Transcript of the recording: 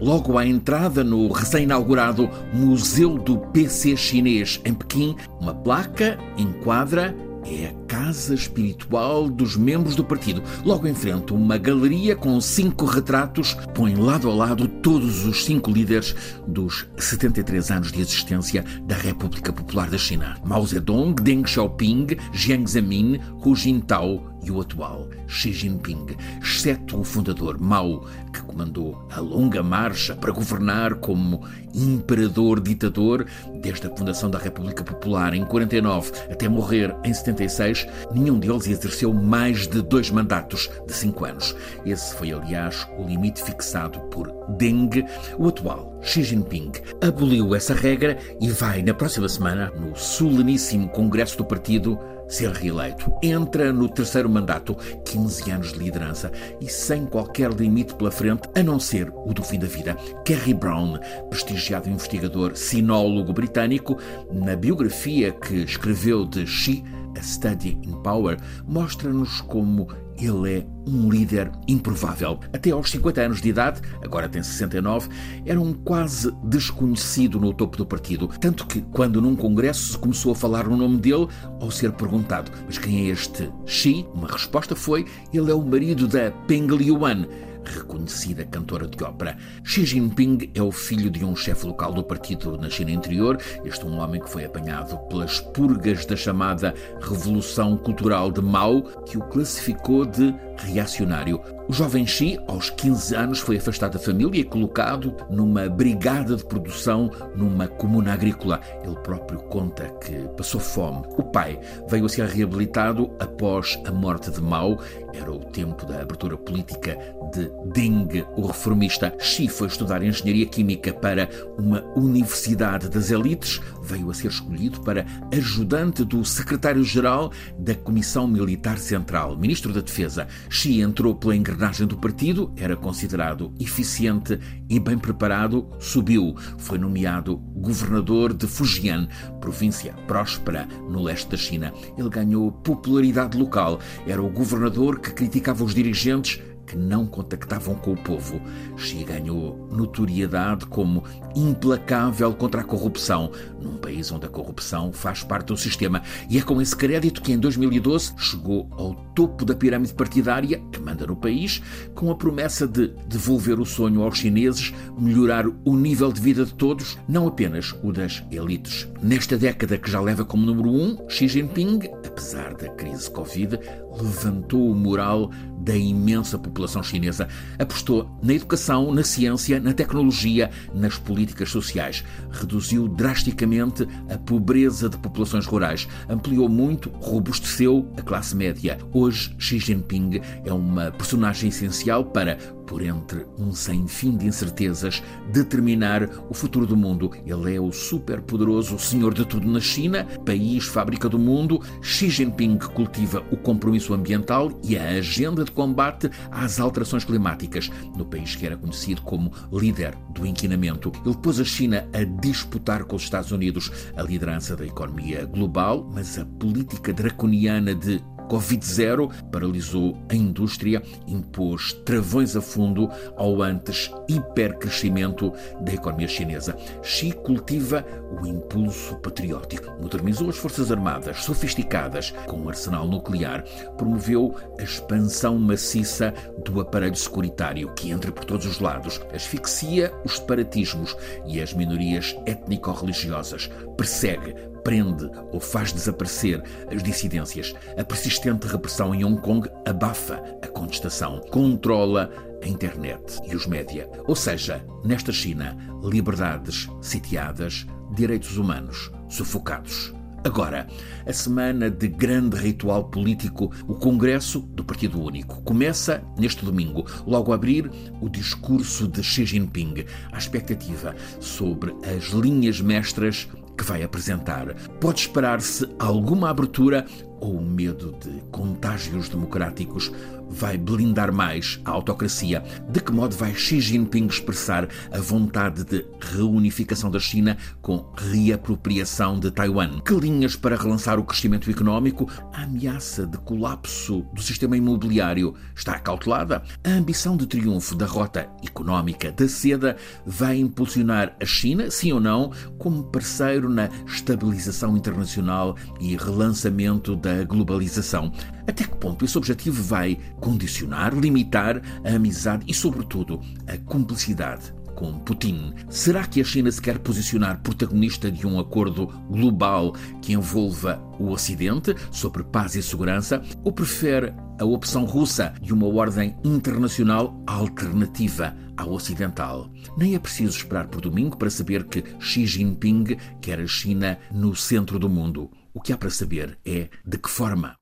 logo à entrada no recém-inaugurado Museu do PC Chinês em Pequim, uma placa enquadra é a casa espiritual dos membros do partido. Logo em frente, uma galeria com cinco retratos põe lado a lado todos os cinco líderes dos 73 anos de existência da República Popular da China: Mao Zedong, Deng Xiaoping, Jiang Zemin, Hu Jintao e o atual Xi Jinping, exceto o fundador Mao, que comandou a longa marcha para governar como imperador ditador desde a fundação da República Popular em 49 até morrer em 76, nenhum deles exerceu mais de dois mandatos de cinco anos. Esse foi, aliás, o limite fixado por Deng, o atual Xi Jinping. Aboliu essa regra e vai, na próxima semana, no soleníssimo Congresso do Partido, ser reeleito. Entra no terceiro mandato, 15 anos de liderança e sem qualquer limite pela frente, a não ser o do fim da vida. Kerry Brown, prestigiado investigador sinólogo britânico, na biografia que escreveu de Xi, A Study in Power, mostra-nos como ele é um líder improvável. Até aos 50 anos de idade, agora tem 69, era um quase desconhecido no topo do partido. Tanto que, quando num congresso se começou a falar no nome dele, ao ser perguntado: Mas quem é este Xi? Uma resposta foi: Ele é o marido da Peng Liyuan reconhecida cantora de ópera. Xi Jinping é o filho de um chefe local do partido na China interior. Este é um homem que foi apanhado pelas purgas da chamada Revolução Cultural de Mao, que o classificou de reacionário. O jovem Xi, aos 15 anos, foi afastado da família e colocado numa brigada de produção numa comuna agrícola. Ele próprio conta que passou fome. O pai veio a ser reabilitado após a morte de Mao. Era o tempo da abertura política de Deng, o reformista. Xi foi estudar engenharia química para uma universidade das elites. Veio a ser escolhido para ajudante do secretário-geral da Comissão Militar Central, ministro da Defesa. Xi entrou pela engrenagem do partido, era considerado eficiente e bem preparado, subiu. Foi nomeado governador de Fujian, província próspera no leste da China. Ele ganhou popularidade local. Era o governador que criticava os dirigentes que não contactavam com o povo. Xi ganhou notoriedade como implacável contra a corrupção, num país onde a corrupção faz parte do sistema. E é com esse crédito que em 2012 chegou ao topo da pirâmide partidária que manda no país, com a promessa de devolver o sonho aos chineses, melhorar o nível de vida de todos, não apenas o das elites. Nesta década que já leva como número um, Xi Jinping, apesar da crise Covid, levantou o moral da imensa população chinesa. Apostou na educação, na ciência, na tecnologia, nas políticas sociais. Reduziu drasticamente a pobreza de populações rurais. Ampliou muito, robusteceu a classe média. Hoje, Xi Jinping é uma personagem essencial para por entre um sem fim de incertezas, determinar o futuro do mundo. Ele é o superpoderoso senhor de tudo na China, país fábrica do mundo. Xi Jinping cultiva o compromisso ambiental e a agenda de combate às alterações climáticas, no país que era conhecido como líder do inquinamento. Ele pôs a China a disputar com os Estados Unidos a liderança da economia global, mas a política draconiana de Covid-0 paralisou a indústria, impôs travões a fundo ao antes hipercrescimento da economia chinesa. Xi cultiva o impulso patriótico, modernizou as forças armadas sofisticadas com um arsenal nuclear, promoveu a expansão maciça do aparelho securitário que entra por todos os lados, asfixia os separatismos e as minorias étnico-religiosas, persegue, prende ou faz desaparecer as dissidências. A persistente repressão em Hong Kong abafa a contestação, controla a internet e os média. Ou seja, nesta China, liberdades sitiadas, direitos humanos sufocados. Agora, a semana de grande ritual político, o Congresso do Partido Único. Começa neste domingo, logo a abrir o discurso de Xi Jinping, a expectativa sobre as linhas mestras que vai apresentar. Pode esperar-se alguma abertura ou o medo de contágios democráticos vai blindar mais a autocracia? De que modo vai Xi Jinping expressar a vontade de reunificação da China com reapropriação de Taiwan? Que linhas para relançar o crescimento económico? A ameaça de colapso do sistema imobiliário está acautelada? A ambição de triunfo da rota económica da seda vai impulsionar a China, sim ou não, como parceiro na estabilização internacional e relançamento da globalização? Até que ponto esse objetivo vai condicionar, limitar a amizade e, sobretudo, a cumplicidade com Putin. Será que a China se quer posicionar protagonista de um acordo global que envolva o Ocidente sobre paz e segurança ou prefere a opção russa de uma ordem internacional alternativa à ocidental? Nem é preciso esperar por domingo para saber que Xi Jinping quer a China no centro do mundo. O que há para saber é de que forma.